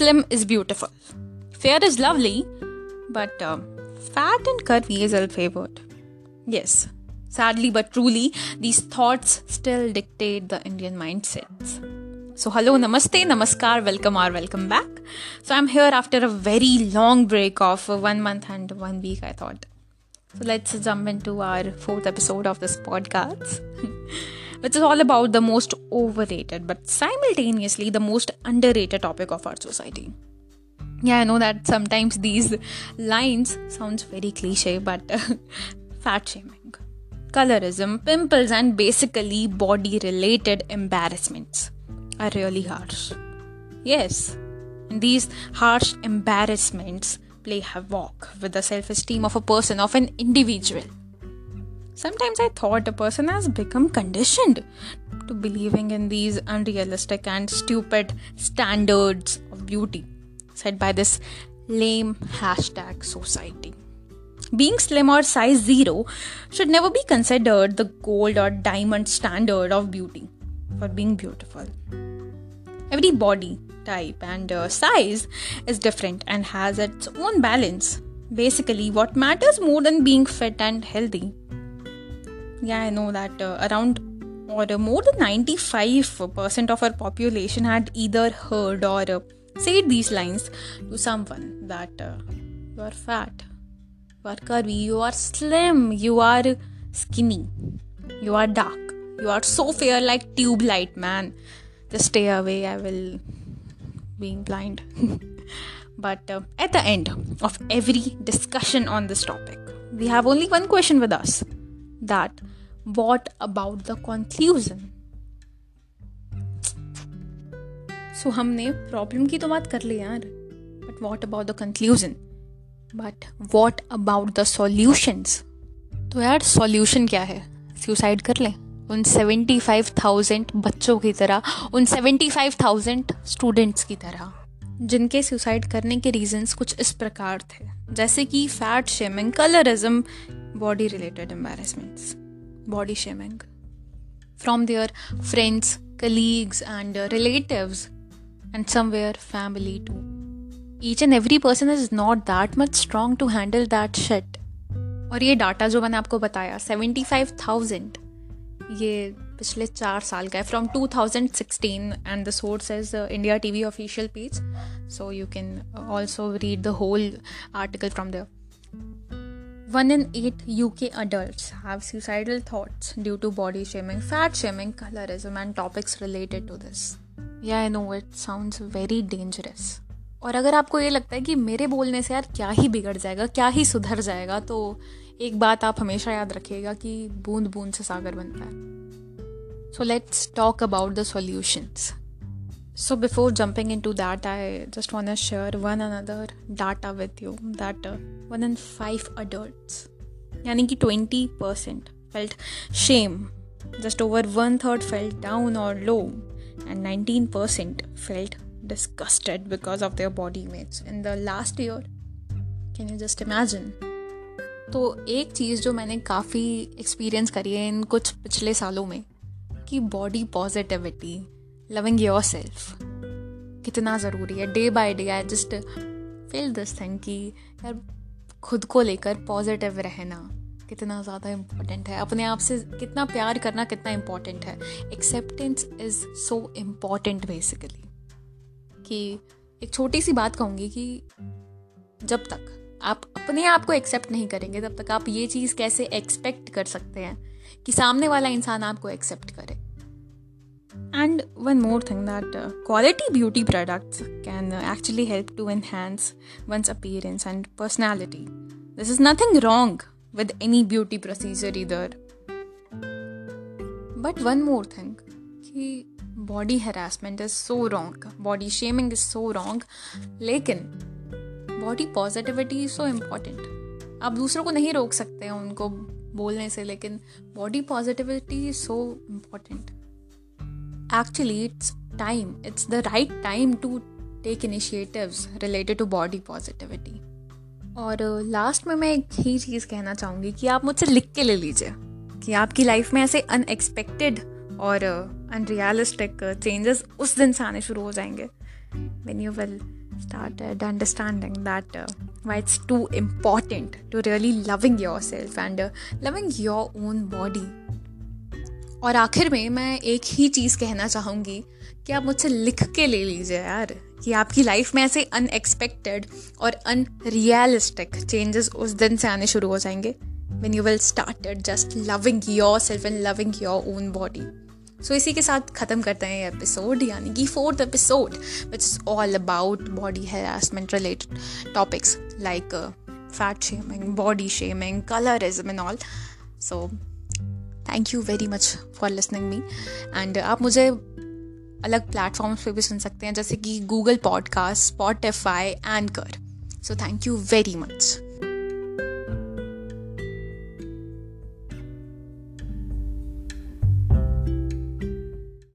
slim is beautiful. Fair is lovely, but uh, fat and curvy is ill favored. Yes, sadly but truly, these thoughts still dictate the Indian mindsets. So, hello, namaste, namaskar, welcome or welcome back. So, I'm here after a very long break of one month and one week, I thought. So, let's jump into our fourth episode of this podcast. which is all about the most overrated but simultaneously the most underrated topic of our society. Yeah, I know that sometimes these lines sounds very cliche, but fat shaming, colorism, pimples, and basically body-related embarrassments are really harsh. Yes, and these harsh embarrassments play havoc with the self-esteem of a person, of an individual. Sometimes I thought a person has become conditioned to believing in these unrealistic and stupid standards of beauty set by this lame hashtag society. Being slim or size zero should never be considered the gold or diamond standard of beauty for being beautiful. Every body type and uh, size is different and has its own balance. Basically, what matters more than being fit and healthy yeah i know that uh, around or uh, more than 95% of our population had either heard or uh, said these lines to someone that uh, you are fat. You are curvy. You are slim. You are skinny. You are dark. You are so fair like tube light man. Just stay away. I will be blind. But uh, at the end of every discussion on this topic we have only one question with us that what about the conclusion? So so, हमने problem की तो बात कर ली यार but what about the conclusion but what about the solutions तो यार solution क्या है? सुसाइड कर लें। उन सेवेंटी फाइव थाउज़ेंड बच्चों की तरह उन सेवेंटी फाइव थाउज़ेंड स्टूडेंट्स की तरह। जिनके सुसाइड करने के रीजंस कुछ इस प्रकार थे। जैसे कि fat shaming colourism body related embarrassments body shaming from their friends, colleagues, and uh, relatives, and somewhere family too. Each and every person is not that much strong to handle that shit. और ये data जो मैंने आपको बताया seventy five thousand ये पिछले चार साल का है from two thousand sixteen and the source is India T V official page so you can also read the whole article from the one in eight U K adult have suicidal thoughts due to body shaming fat shaming colourism and topics related to this yeah I know it sound very dangerous और अगर आपको ये लगता है कि मेरे बोलने से यार क्या ही बिगड़ जाएगा, क्या ही सुधर जाएगा तो एक बात आप हमेशा याद रखिएगा कि बूंद बूंद से सागर बनता है। So let's talk about the solutions so before jumping into that I just want share one another data with you that one and five adult यानी कि twenty percent felt shame just over one third felt down और low and nineteen percent felt disgusted because of their body mates in the last year can you just imagine तो एक चीज़ जो मैंने काफ़ी experience करी है इन कुछ पिछले सालों में, कि body positivity loving your self कितना ज़रूरी है। Day by day I just feel this thing कि यार खुद को लेकर पॉजिटिव रहना कितना ज़्यादा इंपॉर्टेंट है। अपने आप से कितना प्यार करना कितना इंपॉर्टेंट है। Acceptance is so important basically कि एक छोटी सी बात कहूँगी कि जब तक आप अपने आप को एक्सेप्ट नहीं करेंगे, तब तक आप ये चीज़ कैसे एक्सपेक्ट कर सकते हैं कि सामने वाला इंसान आपको एक्सेप्ट करे। And one more thing that uh, quality beauty products can uh, actually help to enhance one's appearance and personality. This is nothing wrong with any beauty procedure either. But one more thing कि body harassment is so wrong, body shaming is so wrong, लेकिन body positivity is so important. आप दूसरों को नहीं रोक सकते हैं उनको बोलने से लेकिन body positivity is so important actually, it's time. It's the right time to take initiatives related to body positivity. और uh, लास्ट में मैं एक ही चीज़ कहना चाहूँगी कि आप मुझसे लिख के ले लीजिए कि आपकी लाइफ में ऐसे अनएक्सपेक्टेड और uh, अनरियलिस्टिक चेंजेस uh, उस दिन से आने शुरू हो जाएँगे। When you will start and understanding that why it's too important to really loving yourself and loving your own body और आखिर में मैं एक ही चीज़ कहना चाहूँगी कि आप मुझसे लिख के ले लीजिए यार कि आपकी लाइफ में ऐसे अनएक्सपेक्टेड और अनरियलिस्टिक चेंजेस उस दिन से आने शुरू हो जाएँगे, when you will just loving yourself and loving your own body so इसी के साथ ख़त्म करते हैं ये एपिसोड यानी कि fourth episode which is all about body harassment related topics like fat shaming body shaming colourism and all so thank you very much for listening me and आप मुझे अलग प्लेटफॉर्म्स पे भी सुन सकते हैं, जैसे कि Google podcast Spotify anchor so thank you very much